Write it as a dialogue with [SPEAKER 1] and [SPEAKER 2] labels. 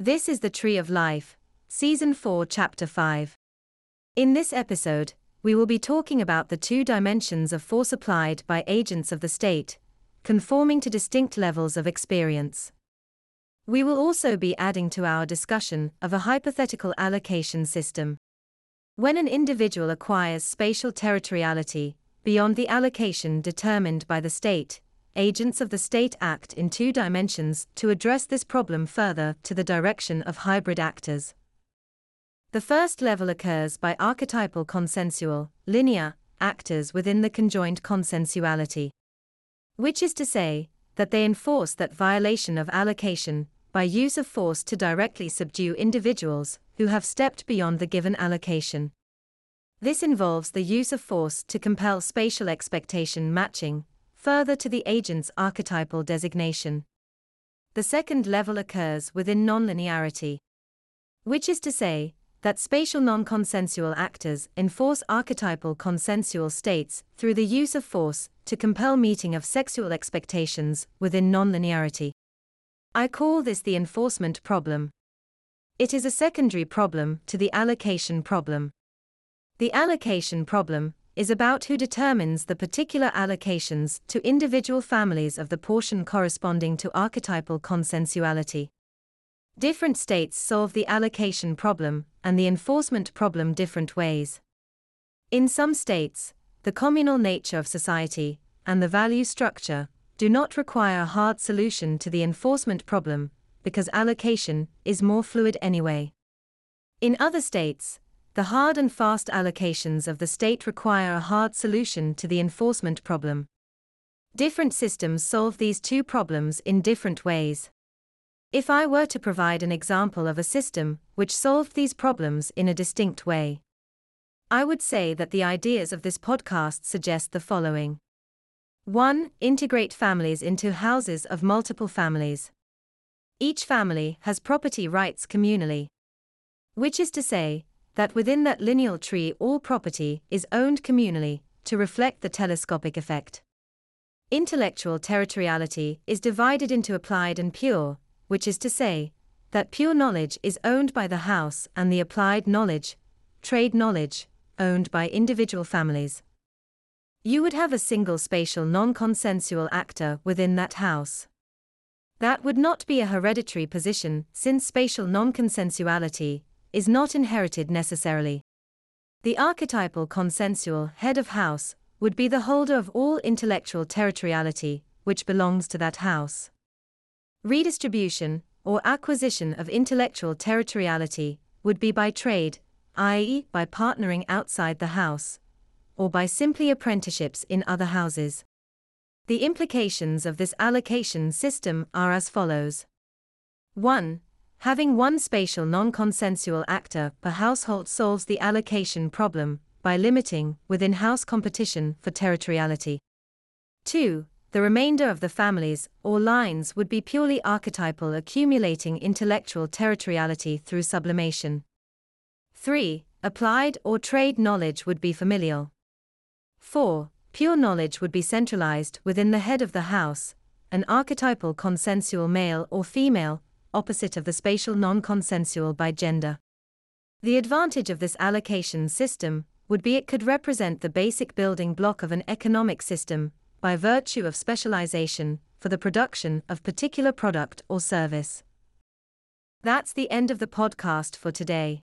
[SPEAKER 1] This is the Tree of Life, Season 4, Chapter 5. In this episode, we will be talking about the two dimensions of force applied by agents of the state, conforming to distinct levels of experience. We will also be adding to our discussion of a hypothetical allocation system. When an individual acquires spatial territoriality, beyond the allocation determined by the state, agents of the state act in two dimensions to address this problem further to the direction of hybrid actors. The first level occurs by archetypal consensual, linear, actors within the conjoined consensuality. Which is to say, that they enforce that violation of allocation by use of force to directly subdue individuals who have stepped beyond the given allocation. This involves the use of force to compel spatial expectation matching, further to the agent's archetypal designation. The second level occurs within nonlinearity, which is to say, that spatial non-consensual actors enforce archetypal consensual states through the use of force to compel meeting of sexual expectations within nonlinearity. I call this the enforcement problem. It is a secondary problem to the allocation problem. The allocation problem is about who determines the particular allocations to individual families of the portion corresponding to archetypal consensuality. Different states solve the allocation problem and the enforcement problem different ways. In some states, the communal nature of society and the value structure do not require a hard solution to the enforcement problem because allocation is more fluid anyway. In other states, the hard and fast allocations of the state require a hard solution to the enforcement problem. Different systems solve these two problems in different ways. If I were to provide an example of a system which solved these problems in a distinct way, I would say that the ideas of this podcast suggest the following 1. Integrate families into houses of multiple families. Each family has property rights communally. Which is to say, that within that lineal tree all property is owned communally, to reflect the telescopic effect. Intellectual territoriality is divided into applied and pure, which is to say, that pure knowledge is owned by the house and the applied knowledge, trade knowledge, owned by individual families. You would have a single spatial non consensual actor within that house. That would not be a hereditary position, since spatial non consensuality is not inherited necessarily. The archetypal consensual head of house would be the holder of all intellectual territoriality, which belongs to that house. Redistribution, or acquisition of intellectual territoriality, would be by trade, i.e., by partnering outside the house, or by simply apprenticeships in other houses. The implications of this allocation system are as follows 1. Having one spatial non-consensual actor per household solves the allocation problem by limiting within house competition for territoriality. 2. The remainder of the families or lines would be purely archetypal accumulating intellectual territoriality through sublimation. 3. Applied or trade knowledge would be familial. 4. Pure knowledge would be centralized within the head of the house, an archetypal consensual male or female opposite of the spatial non-consensual by gender. The advantage of this allocation system would be it could represent the basic building block of an economic system by virtue of specialization for the production of particular product or service. That's the end of the podcast for today.